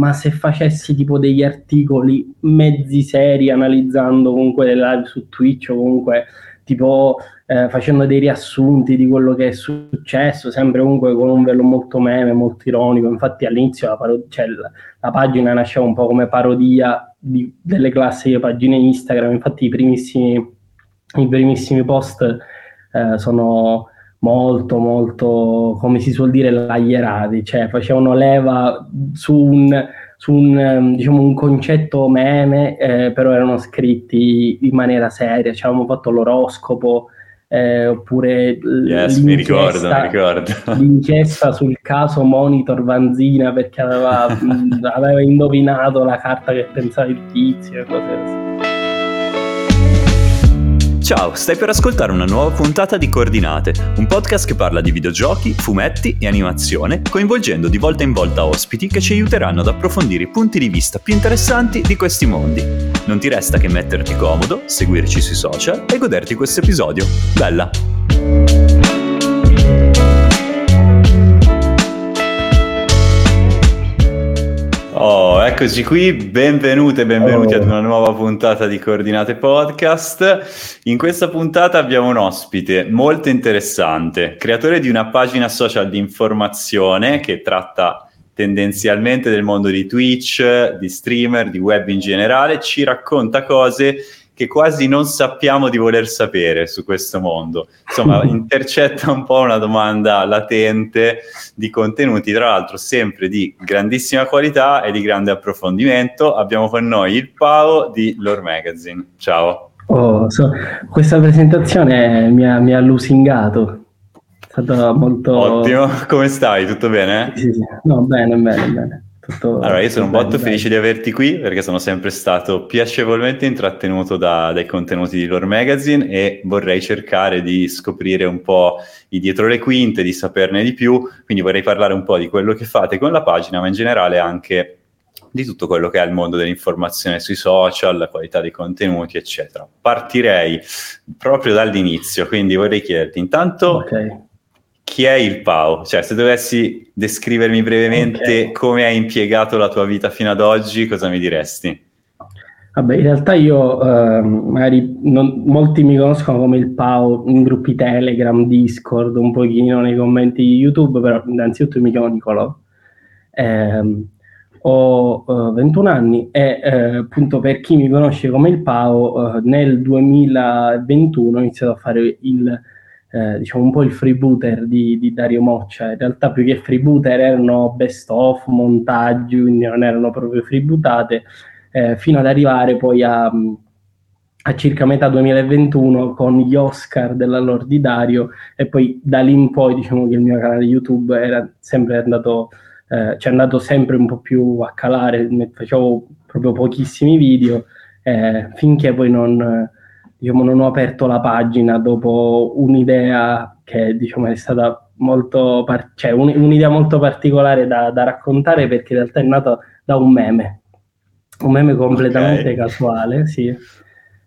ma se facessi tipo degli articoli mezzi seri analizzando comunque le live su Twitch o comunque tipo eh, facendo dei riassunti di quello che è successo, sempre comunque con un velo molto meme, molto ironico. Infatti all'inizio la, paro- cioè, la, la pagina nasceva un po' come parodia di, delle classiche pagine Instagram, infatti i primissimi, i primissimi post eh, sono molto molto come si suol dire laglierati cioè facevano leva su un, su un, ehm, diciamo, un concetto meme eh, però erano scritti in maniera seria cioè avevamo fatto l'oroscopo eh, oppure yes, mi ricordo, mi ricordo. l'inchiesta sul caso Monitor Vanzina perché aveva, aveva indovinato la carta che pensava il tizio e cose così Ciao, stai per ascoltare una nuova puntata di Coordinate, un podcast che parla di videogiochi, fumetti e animazione, coinvolgendo di volta in volta ospiti che ci aiuteranno ad approfondire i punti di vista più interessanti di questi mondi. Non ti resta che metterti comodo, seguirci sui social e goderti questo episodio. Bella! Oh, eccoci qui, benvenute e benvenuti oh. ad una nuova puntata di Coordinate Podcast. In questa puntata abbiamo un ospite molto interessante, creatore di una pagina social di informazione che tratta tendenzialmente del mondo di Twitch, di streamer, di web in generale, ci racconta cose che quasi non sappiamo di voler sapere su questo mondo. Insomma, intercetta un po' una domanda latente di contenuti, tra l'altro sempre di grandissima qualità e di grande approfondimento. Abbiamo con noi il Pao di Lore Magazine. Ciao. Oh, so, questa presentazione mi ha, mi ha lusingato. È stata molto... Ottimo, come stai? Tutto bene? Sì, sì. No, bene, bene, bene. Tutto, allora, io sono un botto felice di averti qui perché sono sempre stato piacevolmente intrattenuto da, dai contenuti di Lore Magazine e vorrei cercare di scoprire un po' i dietro le quinte, di saperne di più, quindi vorrei parlare un po' di quello che fate con la pagina, ma in generale anche di tutto quello che è il mondo dell'informazione sui social, la qualità dei contenuti, eccetera. Partirei proprio dall'inizio, quindi vorrei chiederti intanto okay chi è il Pau? Cioè, se dovessi descrivermi brevemente okay. come hai impiegato la tua vita fino ad oggi, cosa mi diresti? Vabbè, in realtà io, eh, magari non, molti mi conoscono come il Pau in gruppi Telegram, Discord, un pochino nei commenti YouTube, però innanzitutto mi chiamo Nicolò. Eh, ho uh, 21 anni e eh, appunto per chi mi conosce come il Pau, uh, nel 2021 ho iniziato a fare il eh, diciamo un po' il freebooter di, di, Dario Moccia. In realtà più che freebooter erano best of, montaggi, quindi non erano proprio freebootate, eh, fino ad arrivare poi a, a, circa metà 2021 con gli Oscar della Lord di Dario. E poi da lì in poi diciamo che il mio canale YouTube era sempre andato, eh, cioè è andato sempre un po' più a calare, facevo proprio pochissimi video eh, finché poi non diciamo, non ho aperto la pagina dopo un'idea che diciamo, è stata molto, par- cioè un- un'idea molto particolare da, da, raccontare perché in realtà è nata da un meme, un meme completamente okay. casuale, sì.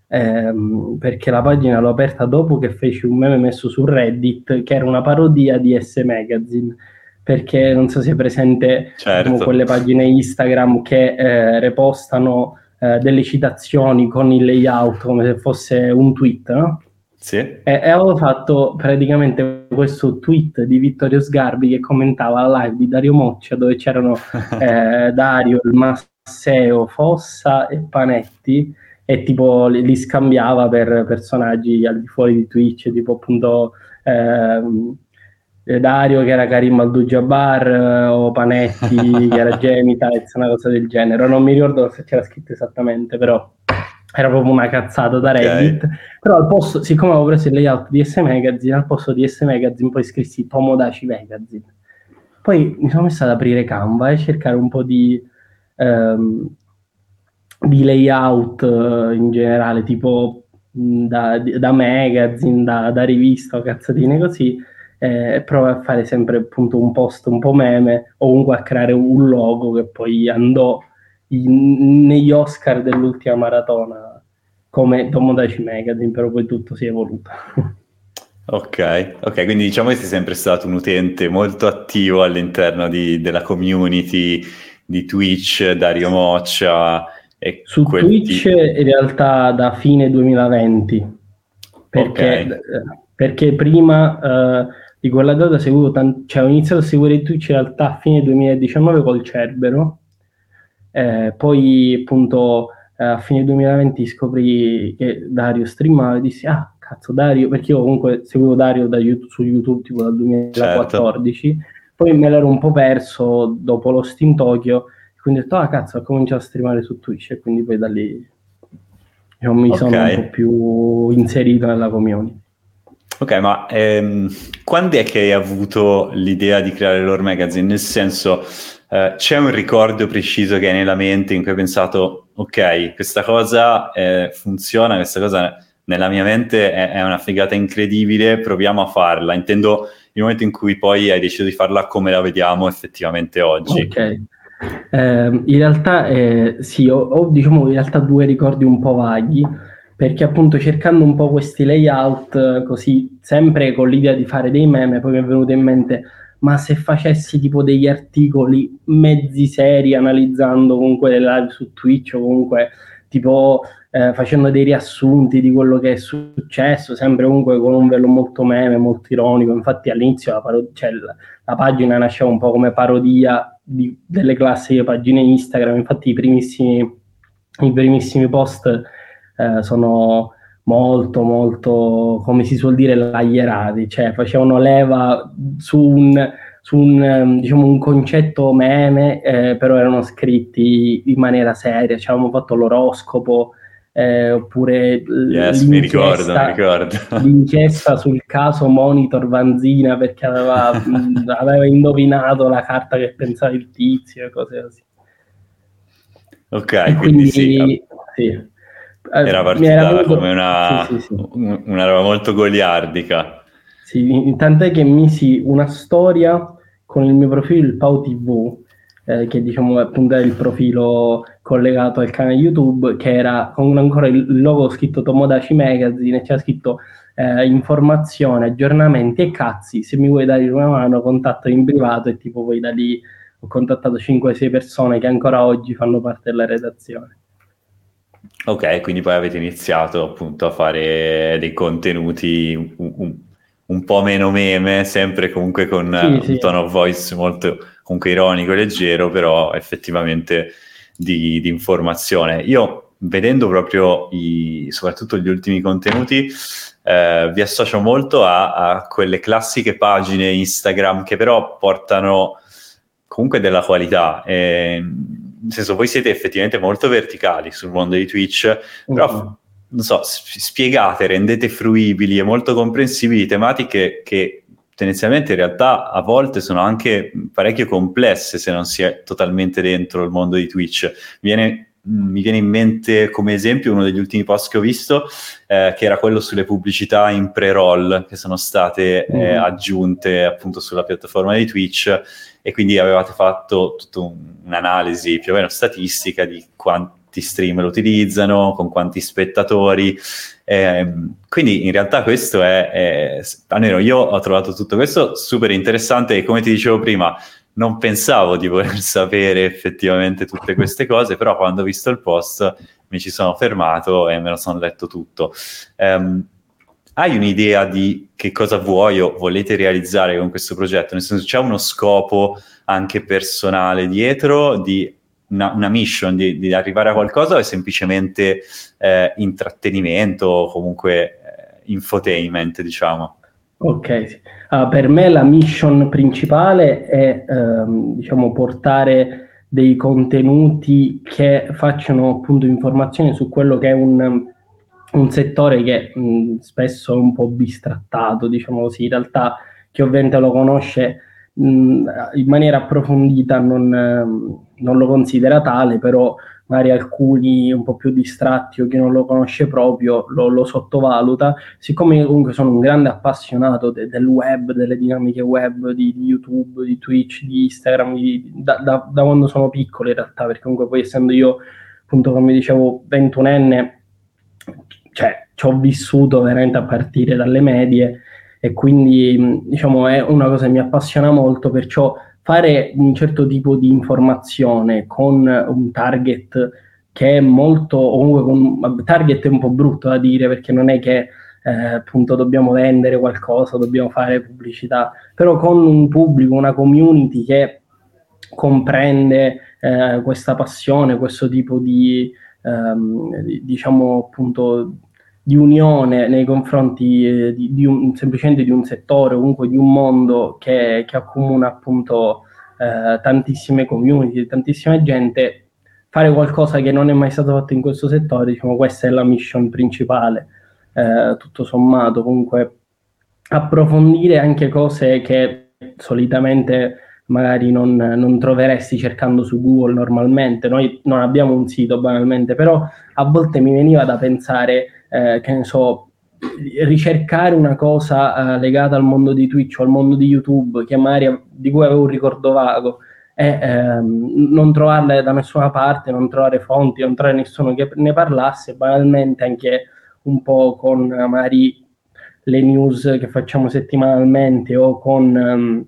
Ehm, perché la pagina l'ho aperta dopo che feci un meme messo su Reddit che era una parodia di S Magazine perché non so se è presente certo. diciamo, quelle pagine Instagram che eh, repostano eh, delle citazioni con il layout come se fosse un tweet, no? Sì. E, e, avevo fatto praticamente questo tweet di Vittorio Sgarbi che commentava la live di Dario Moccia dove c'erano eh, Dario, il Masseo, Fossa e Panetti e tipo li, li scambiava per personaggi al di fuori di Twitch, tipo appunto eh, eh, Dario che era Karim Abdul-Jabbar eh, o Panetti che era Genitals, una cosa del genere. Non mi ricordo se c'era scritto esattamente, però era proprio una cazzata da Reddit. Okay. Però al posto, siccome avevo preso il layout di S Magazine, al posto di S Magazine poi scrissi Tomodachi Magazine. Poi mi sono messo ad aprire Canva e cercare un po' di, um, di layout uh, in generale, tipo da, da magazine, da, da rivista o cazzatine così eh, prova a fare sempre appunto un post un po' meme o comunque a creare un logo che poi andò in, negli Oscar dell'ultima maratona come Tomodachi Magazine, però poi tutto si è evoluto. Ok, ok, quindi diciamo che sei sempre stato un utente molto attivo all'interno di, della community di Twitch, Dario Moccia. E Su Twitch t- in realtà da fine 2020, perché, okay. Eh, perché prima... Uh, di quella data seguivo tant- cioè ho iniziato a seguire Twitch in realtà a fine 2019 col Cerbero, eh, poi appunto eh, a fine 2020 scoprì che Dario streamava e dissi ah cazzo Dario, perché io comunque seguivo Dario YouTube, su YouTube tipo dal 2014, certo. poi me l'ero un po' perso dopo lo Steam Tokyo, quindi ho detto ah cazzo ho cominciato a streamare su Twitch e quindi poi da lì diciamo, mi okay. sono un po' più inserito nella community. Ok, ma ehm, quando è che hai avuto l'idea di creare Lore Magazine? Nel senso, eh, c'è un ricordo preciso che hai nella mente in cui hai pensato, ok, questa cosa eh, funziona, questa cosa nella mia mente è, è, una figata incredibile, proviamo a farla. Intendo il momento in cui poi hai deciso di farla come la vediamo effettivamente oggi. Ok. Eh, in realtà eh, sì, ho, ho diciamo in realtà due ricordi un po' vaghi perché appunto cercando un po' questi layout così, sempre con l'idea di fare dei meme, poi mi è venuto in mente, ma se facessi tipo degli articoli mezzi seri analizzando comunque le live su Twitch o comunque tipo eh, facendo dei riassunti di quello che è successo, sempre comunque con un velo molto meme, molto ironico, infatti all'inizio la, paro- cioè, la, la pagina nasceva un po' come parodia di, delle classiche pagine Instagram, infatti i primissimi, i primissimi post eh, sono molto molto come si suol dire laierati cioè facevano leva su un, su un, ehm, diciamo, un concetto meme eh, però erano scritti in maniera seria cioè avevamo fatto l'oroscopo eh, oppure yes, mi ricordo, mi ricordo. l'inchiesta sul caso Monitor Vanzina perché aveva, aveva indovinato la carta che pensava il tizio e cose così ok quindi, quindi sì, sì era partita era venuto... come una, sì, sì, sì. una roba molto goliardica. Sì, tant'è che misi una storia con il mio profilo, il Pau TV, eh, che diciamo appunto è il profilo collegato al canale YouTube, che era con ancora il logo scritto Tomodachi Magazine e c'era scritto eh, informazione, aggiornamenti e cazzi, se mi vuoi dare una mano contatto in privato e tipo poi da lì ho contattato 5-6 persone che ancora oggi fanno parte della redazione. Ok, quindi poi avete iniziato appunto a fare dei contenuti un, un, un po' meno meme, sempre comunque con sì, un sì. tono of voice molto comunque ironico e leggero, però effettivamente di, di informazione. Io vedendo proprio i, soprattutto gli ultimi contenuti, eh, vi associo molto a, a, quelle classiche pagine Instagram che però portano comunque della qualità. E, nel senso voi siete effettivamente molto verticali sul mondo di Twitch, però uh-huh. non so, spiegate, rendete fruibili e molto comprensibili tematiche che tendenzialmente in realtà a volte sono anche parecchio complesse se non si è totalmente dentro il mondo di Twitch. Viene mi viene in mente come esempio uno degli ultimi post che ho visto, eh, che era quello sulle pubblicità in pre-roll che sono state eh, mm. aggiunte appunto sulla piattaforma di Twitch e quindi avevate fatto tutta un'analisi più o meno statistica di quanti stream lo utilizzano, con quanti spettatori. Eh, quindi in realtà questo è, è, almeno io ho trovato tutto questo super interessante e come ti dicevo prima, non pensavo di voler sapere effettivamente tutte queste cose, però quando ho visto il post mi ci sono fermato e me lo sono letto tutto. Um, hai un'idea di che cosa vuoi o volete realizzare con questo progetto? Nel senso, c'è uno scopo anche personale dietro, di una, una mission, di, di, arrivare a qualcosa o è semplicemente eh, intrattenimento o comunque eh, infotainment, diciamo? Ok, sì. uh, per me la mission principale è ehm, diciamo, portare dei contenuti che facciano appunto informazioni su quello che è un un settore che mh, spesso è un po' bistrattato, diciamo così, in realtà chi ovviamente lo conosce mh, in maniera approfondita non, non, lo considera tale, però magari alcuni un po' più distratti o chi non lo conosce proprio lo, lo sottovaluta. Siccome io comunque sono un grande appassionato de, del web, delle dinamiche web, di, di YouTube, di Twitch, di Instagram, di, da, da, da quando sono piccolo in realtà, perché comunque poi essendo io appunto come dicevo 21enne cioè, ci ho vissuto veramente a partire dalle medie e quindi diciamo è una cosa che mi appassiona molto, perciò fare un certo tipo di informazione con un target che è molto, o comunque con target è un po' brutto da dire perché non è che eh, appunto dobbiamo vendere qualcosa, dobbiamo fare pubblicità, però con un pubblico, una community che comprende eh, questa passione, questo tipo di, ehm, diciamo appunto, di unione nei confronti eh, di, di un, semplicemente di un settore, comunque di un mondo che, che accomuna appunto eh, tantissime community, tantissima gente, fare qualcosa che non è mai stato fatto in questo settore, diciamo questa è la mission principale, eh, tutto sommato, comunque approfondire anche cose che solitamente magari non, non, troveresti cercando su Google normalmente. Noi non abbiamo un sito banalmente, però a volte mi veniva da pensare, eh, che ne so, ricercare una cosa eh, legata al mondo di Twitch o al mondo di YouTube, che magari di cui avevo un ricordo vago, e ehm, non trovarla da nessuna parte, non trovare fonti, non trovare nessuno che ne parlasse, banalmente anche un po' con magari le news che facciamo settimanalmente o con... Um,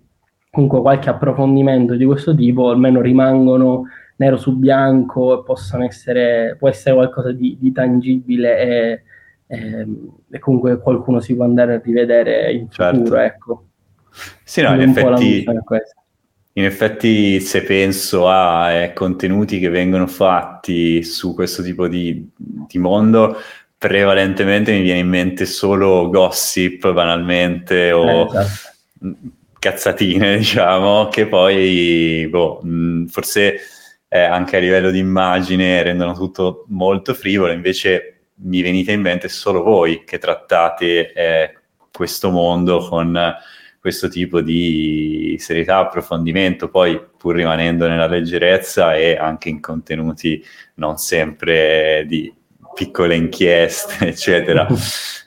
comunque qualche approfondimento di questo tipo almeno rimangono nero su bianco e possono essere, può essere qualcosa di, di tangibile e, e, e, comunque qualcuno si può andare a rivedere in certo. futuro, ecco. Sì, no, in effetti, in effetti se penso a eh, contenuti che vengono fatti su questo tipo di, di mondo, prevalentemente mi viene in mente solo gossip banalmente o... Eh, esatto cazzatine, diciamo, che poi, boh, mh, forse eh, anche a livello di immagine rendono tutto molto frivolo, invece mi venite in mente solo voi che trattate eh, questo mondo con questo tipo di serietà, approfondimento, poi pur rimanendo nella leggerezza e anche in contenuti non sempre di piccole inchieste, eccetera.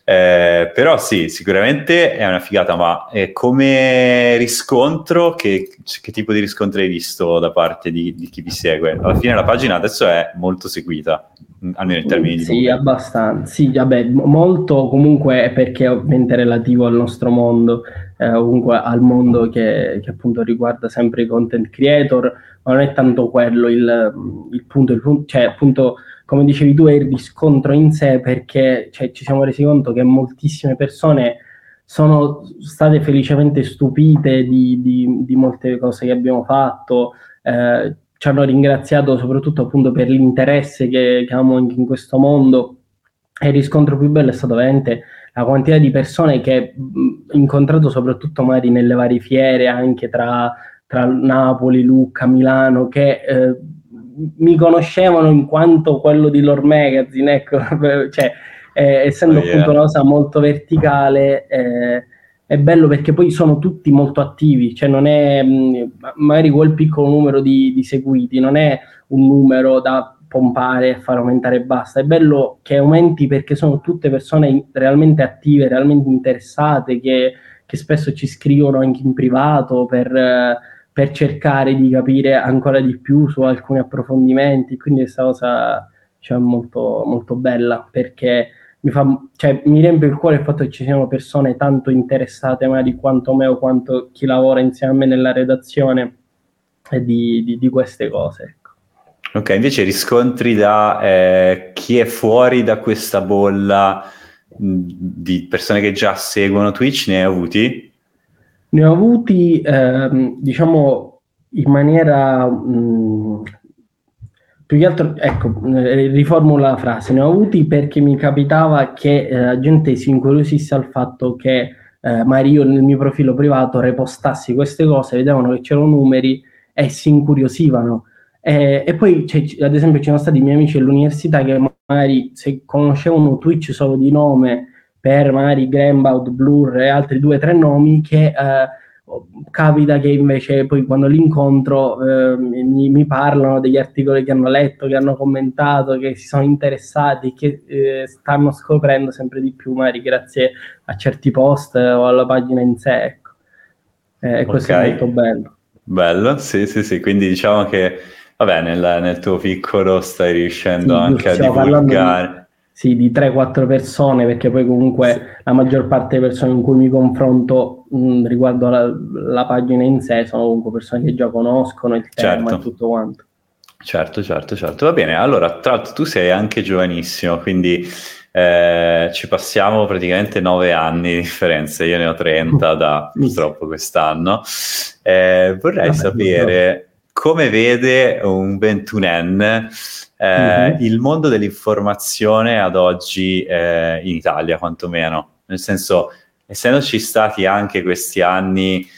Eh, però sì, sicuramente è una figata, ma eh, come riscontro, che, che, tipo di riscontro hai visto da parte di, di, chi vi segue? Alla fine la pagina adesso è molto seguita, almeno in termini di... Sì, abbastanza. Sì, vabbè, molto comunque perché è ovviamente relativo al nostro mondo, eh, comunque al mondo che, che, appunto riguarda sempre i content creator, ma non è tanto quello il, il punto, il punto, cioè appunto come dicevi tu, è il riscontro in sé perché cioè, ci siamo resi conto che moltissime persone sono state felicemente stupite di, di, di molte cose che abbiamo fatto, eh, ci hanno ringraziato soprattutto appunto per l'interesse che, che abbiamo in, in questo mondo. E il riscontro più bello è stato veramente la quantità di persone che ho incontrato soprattutto magari nelle varie fiere anche tra, tra Napoli, Lucca, Milano che eh, mi conoscevano in quanto quello di Lore Magazine, ecco, cioè, eh, essendo oh, yeah. appunto una cosa molto verticale, eh, è bello perché poi sono tutti molto attivi, cioè non è mh, magari quel piccolo numero di, di, seguiti, non è un numero da pompare e far aumentare e basta, è bello che aumenti perché sono tutte persone realmente attive, realmente interessate, che, che spesso ci scrivono anche in privato per... Eh, per cercare di capire ancora di più su alcuni approfondimenti. Quindi questa cosa cioè, molto, molto bella perché mi, fa, cioè, mi riempie il cuore il fatto che ci siano persone tanto interessate magari quanto me o quanto chi lavora insieme a me nella redazione di, di, di queste cose. Ecco. Ok, invece riscontri da eh, chi è fuori da questa bolla di persone che già seguono Twitch, ne hai avuti? Ne ho avuti, ehm, diciamo, in maniera mh, più che altro, ecco, eh, riformulo la frase, ne ho avuti perché mi capitava che eh, la gente si incuriosisse al fatto che eh, magari io nel mio profilo privato repostassi queste cose, vedevano che c'erano numeri e si incuriosivano. E, e poi, ad esempio, ci sono stati miei amici all'università che magari se conoscevano Twitch solo di nome per magari Grembaud, Blur e altri due o tre nomi che eh, capita che invece poi quando li incontro eh, mi, mi, parlano degli articoli che hanno letto, che hanno commentato, che si sono interessati, che eh, stanno scoprendo sempre di più magari grazie a certi post o alla pagina in sé. Ecco. Eh, questo okay. è molto bello. Bello, sì, sì, sì, quindi diciamo che vabbè, nel, nel tuo piccolo stai riuscendo sì, anche a divulgare sì, di 3-4 persone, perché poi comunque sì. la maggior parte delle persone con cui mi confronto mh, riguardo la, la, pagina in sé sono comunque persone che già conoscono il tema certo. e tutto quanto. Certo, certo, certo. Va bene, allora, tra l'altro tu sei anche giovanissimo, quindi eh, ci passiamo praticamente 9 anni di differenza, io ne ho 30 da purtroppo quest'anno. Eh, vorrei Vabbè, sapere come vede un ventunenne eh, mm-hmm. il mondo dell'informazione ad oggi eh, in Italia, quantomeno. Nel senso, essendoci stati anche questi anni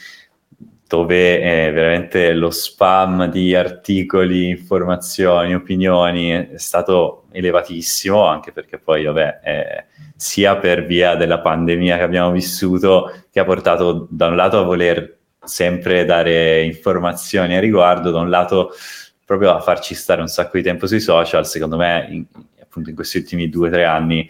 dove eh, veramente lo spam di articoli, informazioni, opinioni è stato elevatissimo, anche perché poi, vabbè, eh, sia per via della pandemia che abbiamo vissuto, che ha portato da un lato a voler sempre dare informazioni a riguardo, da un lato proprio a farci stare un sacco di tempo sui social, secondo me in, appunto in questi ultimi due o tre anni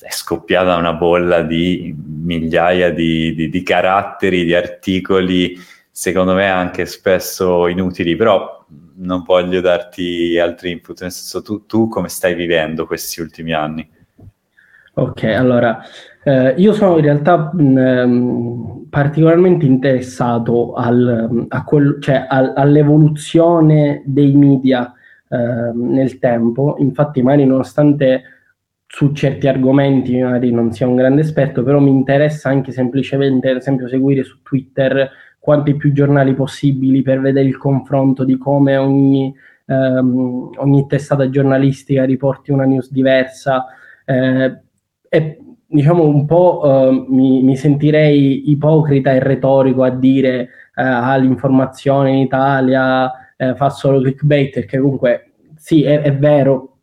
è scoppiata una bolla di migliaia di, di, di, caratteri, di articoli, secondo me anche spesso inutili, però non voglio darti altri input, nel senso tu, tu come stai vivendo questi ultimi anni? Ok, allora eh, io sono in realtà mh, ehm, particolarmente interessato al, quel, cioè, al, all'evoluzione dei media eh, nel tempo, infatti magari nonostante su certi argomenti magari non sia un grande esperto, però mi interessa anche semplicemente, ad esempio, seguire su Twitter quanti più giornali possibili per vedere il confronto di come ogni, ehm, ogni testata giornalistica riporti una news diversa. Eh, e diciamo un po' uh, mi, mi, sentirei ipocrita e retorico a dire uh, ah, l'informazione in Italia uh, fa solo clickbait, perché comunque sì, è, è vero,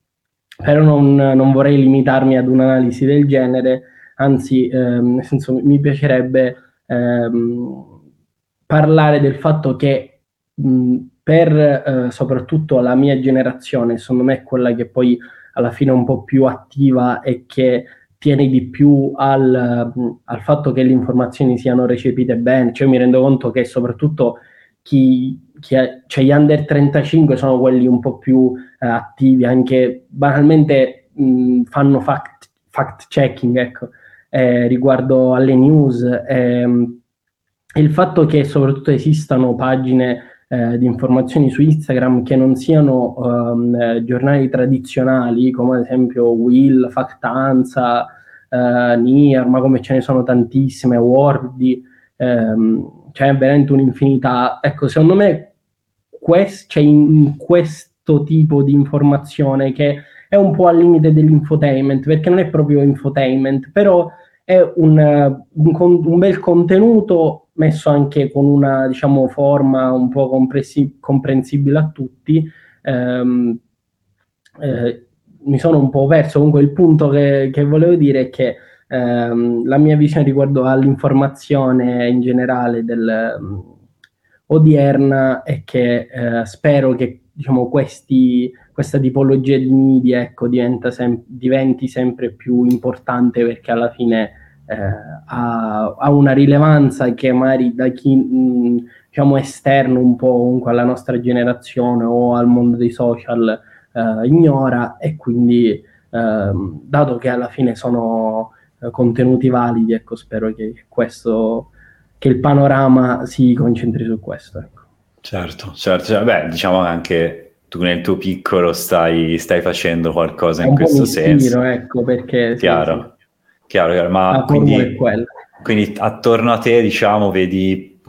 però non, non, vorrei limitarmi ad un'analisi del genere, anzi, ehm, nel senso mi piacerebbe ehm, parlare del fatto che mh, per eh, soprattutto la mia generazione, secondo me è quella che poi alla fine è un po' più attiva e che tiene di più al, al, fatto che le informazioni siano recepite bene. Cioè, mi rendo conto che soprattutto chi, chi è, cioè gli under 35 sono quelli un po' più eh, attivi, anche banalmente mh, fanno fact, fact checking ecco, eh, riguardo alle news. Eh, il fatto che soprattutto esistano pagine eh, di informazioni su Instagram che non siano um, giornali tradizionali, come ad esempio Will, Factanza, uh, Nier, ma come ce ne sono tantissime, Wordy, um, c'è veramente un'infinità. Ecco, secondo me quest, c'è in questo tipo di informazione che è un po' al limite dell'infotainment, perché non è proprio infotainment, però è un, un, un bel contenuto messo anche con una diciamo, forma un po' comprensibile a tutti. Um, eh, mi sono un po' perso, comunque il punto che, che volevo dire è che ehm, la mia visione riguardo all'informazione in generale del, um, odierna è che eh, spero che diciamo, questi, questa tipologia di media ecco, sem- diventi sempre più importante perché alla fine ha, ha, una rilevanza che magari da chi mh, diciamo esterno un po' comunque alla nostra generazione o al mondo dei social eh, ignora e quindi ehm, dato che alla fine sono eh, contenuti validi, ecco, spero che questo che il panorama si concentri su questo. Ecco. Certo, certo, cioè, beh, diciamo anche tu nel tuo piccolo stai, stai facendo qualcosa in questo senso. Tiro, ecco, perché... Chiaro, sì, sì. Chiaro, chiaro, ma quindi, quindi attorno a te, diciamo, vedi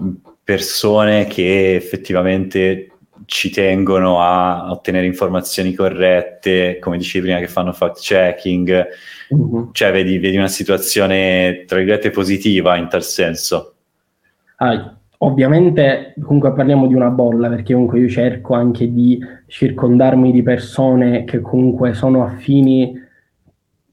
persone che effettivamente ci tengono a ottenere informazioni corrette, come dicevi prima, che fanno fact checking, uh-huh. cioè vedi, vedi, una situazione tra virgolette positiva in tal senso. Ah, ovviamente, comunque parliamo di una bolla, perché comunque io cerco anche di circondarmi di persone che comunque sono affini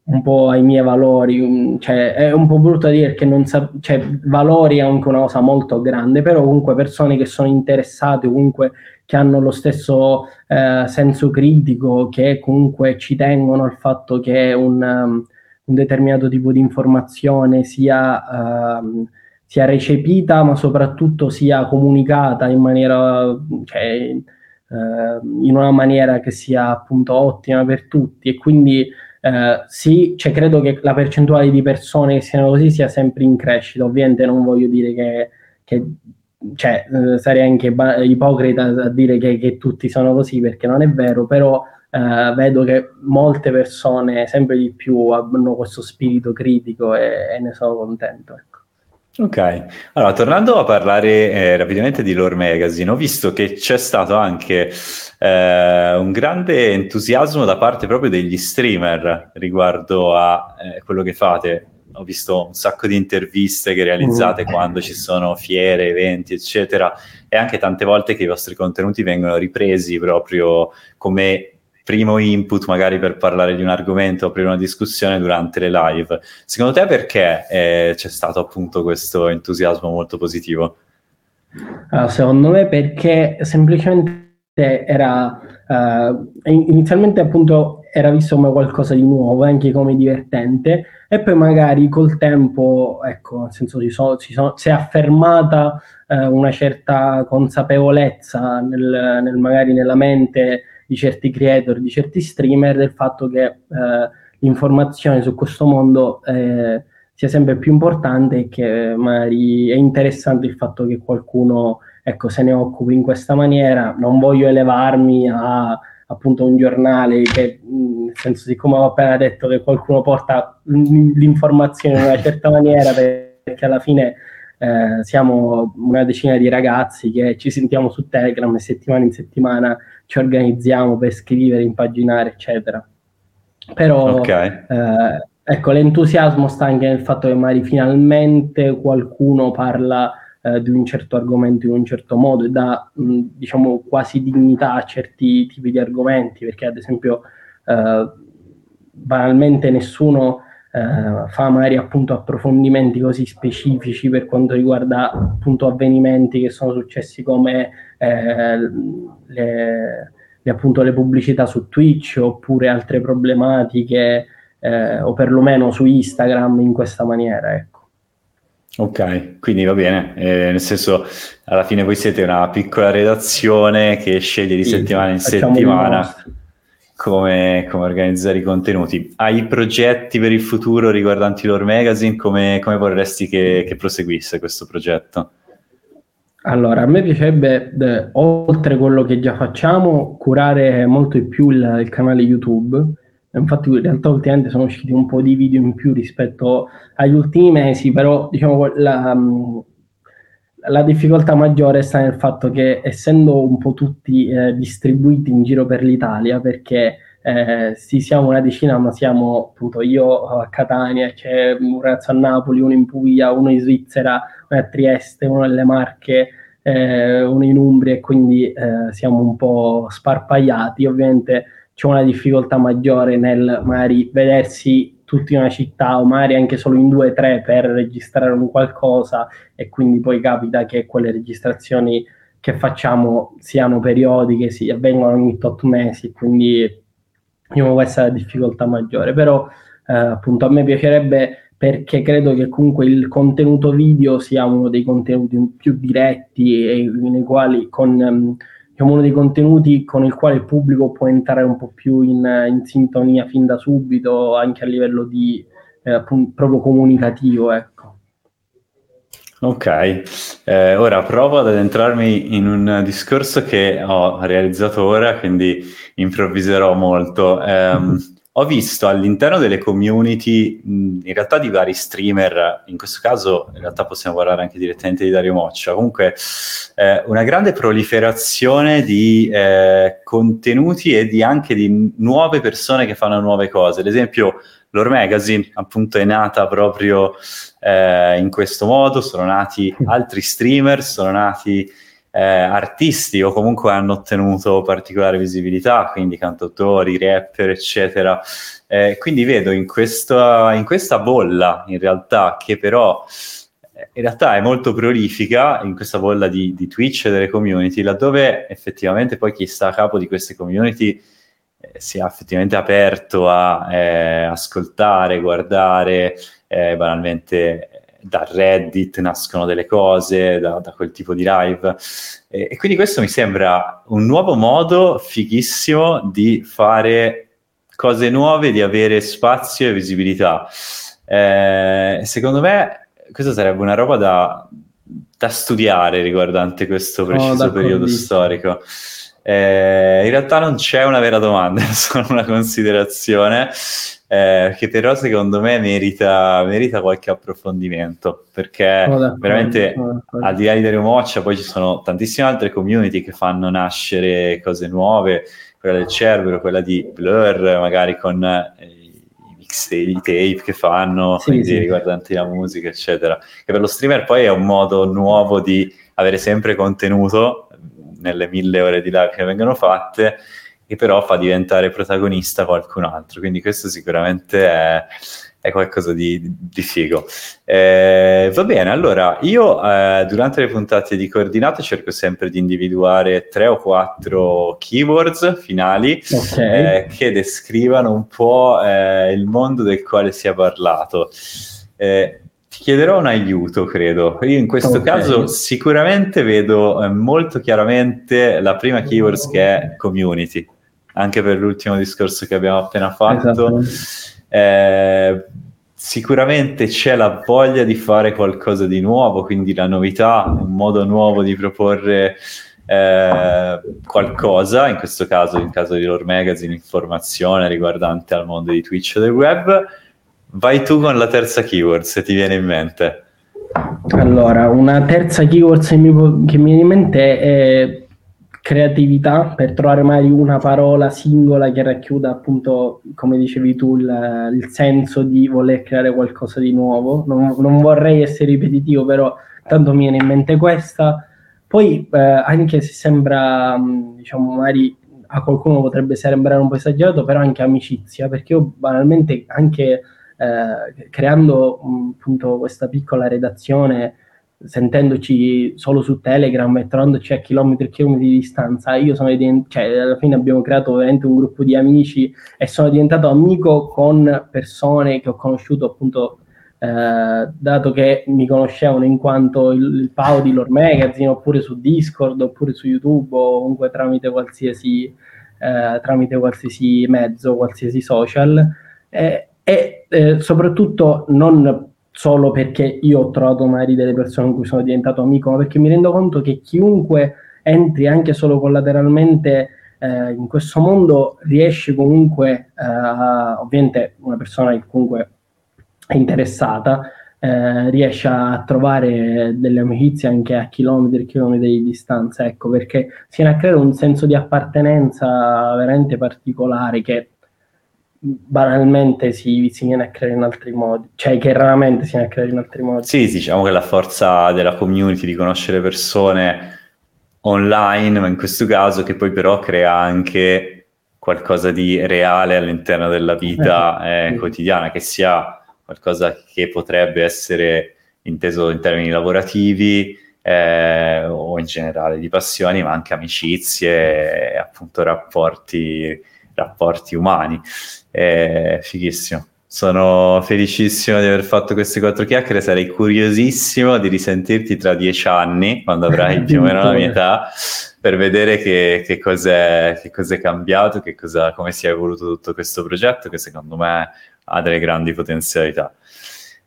un po' ai miei valori, cioè è un po' brutto dire che non sa, cioè, valori è anche una cosa molto grande, però comunque persone che sono interessate, comunque che hanno lo stesso eh, senso critico, che comunque ci tengono al fatto che un, um, un determinato tipo di informazione sia, uh, sia, recepita, ma soprattutto sia comunicata in maniera, cioè, uh, in una maniera che sia appunto ottima per tutti. E quindi eh, sì, cioè credo che la percentuale di persone che siano così sia sempre in crescita. Ovviamente non voglio dire che, che cioè, eh, sarei anche ba- ipocrita a dire che, che, tutti sono così perché non è vero, però eh, vedo che molte persone sempre di più hanno questo spirito critico e, e ne sono contento. Ok, allora tornando a parlare eh, rapidamente di Lore Magazine, ho visto che c'è stato anche eh, un grande entusiasmo da parte proprio degli streamer riguardo a eh, quello che fate. Ho visto un sacco di interviste che realizzate mm. quando ci sono fiere, eventi, eccetera, e anche tante volte che i vostri contenuti vengono ripresi proprio come primo input magari per parlare di un argomento, aprire una discussione durante le live. Secondo te perché eh, c'è stato appunto questo entusiasmo molto positivo? Allora, secondo me perché semplicemente era uh, inizialmente appunto era visto come qualcosa di nuovo, anche come divertente, e poi magari col tempo, ecco, nel senso si, so, si, so, si è affermata uh, una certa consapevolezza nel, nel, magari nella mente di certi creator, di certi streamer, del fatto che eh, l'informazione su questo mondo eh, sia sempre più importante e che magari è interessante il fatto che qualcuno ecco, se ne occupi in questa maniera. Non voglio elevarmi a appunto un giornale che, nel senso, siccome ho appena detto che qualcuno porta l'informazione in una certa maniera, perché alla fine eh, siamo una decina di ragazzi che ci sentiamo su Telegram e settimana in settimana ci organizziamo per scrivere, impaginare, eccetera. Però okay. eh, ecco, l'entusiasmo sta anche nel fatto che magari finalmente qualcuno parla eh, di un certo argomento in un certo modo e dà mh, diciamo quasi dignità a certi tipi di argomenti, perché ad esempio eh, banalmente nessuno eh, fa magari appunto approfondimenti così specifici per quanto riguarda appunto avvenimenti che sono successi come eh, le, le, appunto le pubblicità su Twitch oppure altre problematiche eh, o perlomeno su Instagram in questa maniera ecco. Ok, quindi va bene, eh, nel senso alla fine voi siete una piccola redazione che sceglie di sì, settimana in settimana come, come, organizzare i contenuti. Hai progetti per il futuro riguardanti Lore Magazine? Come, come vorresti che, che, proseguisse questo progetto? Allora, a me piacerebbe, de, oltre quello che già facciamo, curare molto di più il, il, canale YouTube. Infatti, in realtà, ultimamente sono usciti un po' di video in più rispetto agli ultimi mesi, però diciamo la, la difficoltà maggiore sta nel fatto che essendo un po' tutti eh, distribuiti in giro per l'Italia, perché eh, sì, siamo una decina, ma siamo appunto io a Catania, c'è un ragazzo a Napoli, uno in Puglia, uno in Svizzera, uno a Trieste, uno nelle Marche, eh, uno in Umbria e quindi eh, siamo un po' sparpagliati. Ovviamente c'è una difficoltà maggiore nel magari vedersi tutti in una città o magari anche solo in due o tre per registrare un qualcosa e quindi poi capita che quelle registrazioni che facciamo siano periodiche, si avvengono ogni tot mesi, quindi diciamo, questa è la difficoltà maggiore. Però eh, appunto a me piacerebbe perché credo che comunque il contenuto video sia uno dei contenuti più diretti e nei quali con um, diciamo, uno dei contenuti con il quale il pubblico può entrare un po' più in, in sintonia fin da subito, anche a livello di eh, proprio comunicativo. Ecco. Ok, eh, ora provo ad addentrarmi in un discorso che ho realizzato ora, quindi improvviserò molto. Um, ho visto all'interno delle community, in realtà di vari streamer, in questo caso in realtà possiamo parlare anche direttamente di Dario Moccia, comunque eh, una grande proliferazione di eh, contenuti e di anche di nuove persone che fanno nuove cose. Ad esempio, Lore Magazine appunto è nata proprio eh, in questo modo, sono nati altri streamer, sono nati eh, artisti o comunque hanno ottenuto particolare visibilità, quindi cantautori, rapper, eccetera. Eh, quindi vedo in questa, in questa bolla, in realtà, che però eh, in realtà è molto prolifica in questa bolla di, di Twitch e delle community, laddove effettivamente poi chi sta a capo di queste community eh, si è effettivamente aperto a eh, ascoltare, guardare, eh, banalmente da Reddit nascono delle cose, da, da quel tipo di live. E, e, quindi questo mi sembra un nuovo modo fighissimo di fare cose nuove, di avere spazio e visibilità. Eh, secondo me questa sarebbe una roba da, da studiare riguardante questo preciso oh, periodo storico. Eh, in realtà non c'è una vera domanda, è solo una considerazione eh, che però secondo me merita, merita qualche approfondimento perché oh, veramente oh, al di là di Dario Moccia poi ci sono tantissime altre community che fanno nascere cose nuove, quella del Cerbero, quella di Blur, magari con eh, i mixtape, i tape che fanno, sì, sì. riguardanti la musica, eccetera. Che per lo streamer poi è un modo nuovo di avere sempre contenuto nelle mille ore di live che vengono fatte e però fa diventare protagonista qualcun altro. Quindi questo sicuramente è, è qualcosa di, di figo. Eh, va bene, allora io eh, durante le puntate di coordinate cerco sempre di individuare tre o quattro keywords finali okay. eh, che descrivano un po' eh, il mondo del quale si è parlato. Eh, ti chiederò un aiuto, credo. Io in questo okay. caso sicuramente vedo eh, molto chiaramente la prima keyword che è community anche per l'ultimo discorso che abbiamo appena fatto. Eh, sicuramente c'è la voglia di fare qualcosa di nuovo, quindi la novità, un modo nuovo di proporre eh, qualcosa, in questo caso, in caso di Lore Magazine, informazione riguardante al mondo di Twitch e del web. Vai tu con la terza keyword, se ti viene in mente. Allora, una terza keyword che mi, che mi viene in mente è creatività per trovare magari una parola singola che racchiuda appunto, come dicevi tu, il, il senso di voler creare qualcosa di nuovo. Non, non, vorrei essere ripetitivo, però tanto mi viene in mente questa. Poi, eh, anche se sembra, diciamo, magari a qualcuno potrebbe sembrare un po' esagerato, però anche amicizia, perché io banalmente anche eh, creando appunto questa piccola redazione sentendoci solo su Telegram e trovandoci a chilometri e chilometri di distanza, io sono diventato, cioè alla fine abbiamo creato veramente un gruppo di amici e sono diventato amico con persone che ho conosciuto appunto eh, dato che mi conoscevano in quanto il, il Pau di Lore Magazine oppure su Discord oppure su YouTube o comunque tramite qualsiasi, eh, tramite qualsiasi mezzo, qualsiasi social. Eh, e eh, soprattutto non solo perché io ho trovato magari delle persone con cui sono diventato amico, ma perché mi rendo conto che chiunque entri anche solo collateralmente eh, in questo mondo riesce comunque, eh, ovviamente una persona che comunque è interessata, eh, riesce a trovare delle amicizie anche a chilometri e chilometri di distanza, ecco, perché si viene a creare un senso di appartenenza veramente particolare che banalmente si, si, viene a creare in altri modi, cioè che raramente si viene a creare in altri modi. Sì, diciamo che la forza della community di conoscere persone online, ma in questo caso che poi però crea anche qualcosa di reale all'interno della vita eh, eh, sì. quotidiana, che sia qualcosa che potrebbe essere inteso in termini lavorativi eh, o in generale di passioni, ma anche amicizie appunto rapporti, rapporti umani. È fighissimo. Sono felicissimo di aver fatto queste quattro chiacchiere. Sarei curiosissimo di risentirti tra dieci anni, quando avrai più o meno la mia età, per vedere che, che, cos'è, che cos'è cambiato, che cosa, come si è evoluto tutto questo progetto, che secondo me ha delle grandi potenzialità.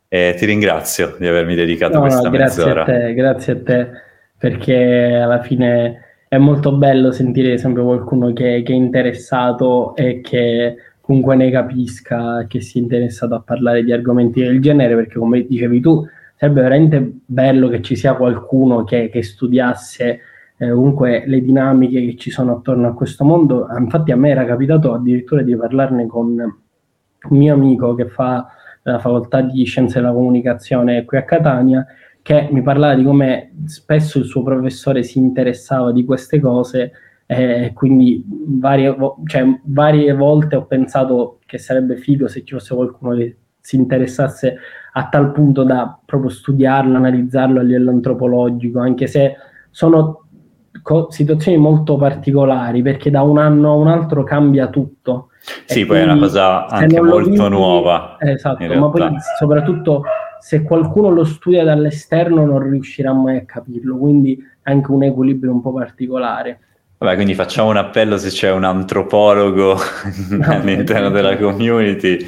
E ti ringrazio di avermi dedicato no, questa grazie mezz'ora. A te, grazie a te, perché alla fine è molto bello sentire sempre qualcuno che, che è interessato e che comunque ne capisca, che sia interessato a parlare di argomenti del genere, perché come dicevi tu, sarebbe veramente bello che ci sia qualcuno che, che studiasse eh, comunque le dinamiche che ci sono attorno a questo mondo. Infatti a me era capitato addirittura di parlarne con un mio amico che fa la facoltà di scienze della comunicazione qui a Catania, che mi parlava di come spesso il suo professore si interessava di queste cose e quindi varie, cioè, varie volte ho pensato che sarebbe figo se ci fosse qualcuno che si interessasse a tal punto da proprio studiarlo, analizzarlo a livello antropologico, anche se sono co- situazioni molto particolari perché da un anno a un altro cambia tutto. Sì, poi è una cosa anche molto vivi, nuova. Esatto, ma poi soprattutto se qualcuno lo studia dall'esterno non riuscirà mai a capirlo, quindi è anche un equilibrio un po' particolare. Vabbè, quindi facciamo un appello se c'è un antropologo all'interno della community.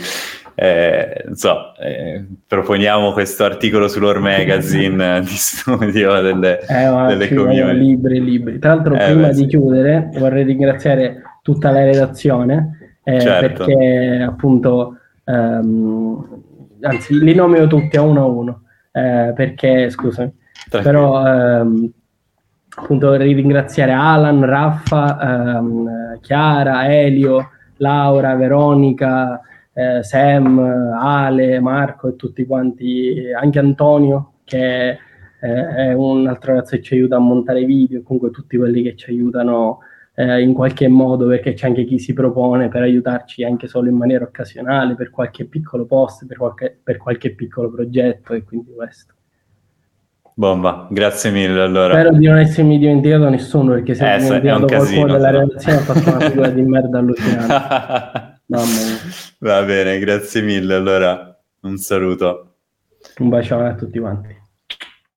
Eh, non so, eh, proponiamo questo articolo sull'Or Magazine di studio delle, eh, delle community. Libri, libri. Tra l'altro, Eh, prima beh, di sì. chiudere, vorrei ringraziare tutta la redazione eh, Certo. perché appunto, ehm, anzi, li nomino tutti a uno a uno. eh, perché, scusami, però ehm, appunto vorrei ringraziare Alan, Raffa, ehm, Chiara, Elio, Laura, Veronica, eh, Sam, Ale, Marco e tutti quanti, anche Antonio che eh, è un altro ragazzo che ci aiuta a montare video, comunque tutti quelli che ci aiutano eh, in qualche modo, perché c'è anche chi si propone per aiutarci anche solo in maniera occasionale, per qualche piccolo post, per qualche, per qualche piccolo progetto e quindi questo. Bomba, grazie mille allora. Spero di non essermi dimenticato nessuno, perché se Eh, è dimenticato un qualcuno casino, della redazione ho fatto una figura di merda allucinante. Mamma mia. Va bene, grazie mille allora. Un saluto. Un bacione a tutti quanti.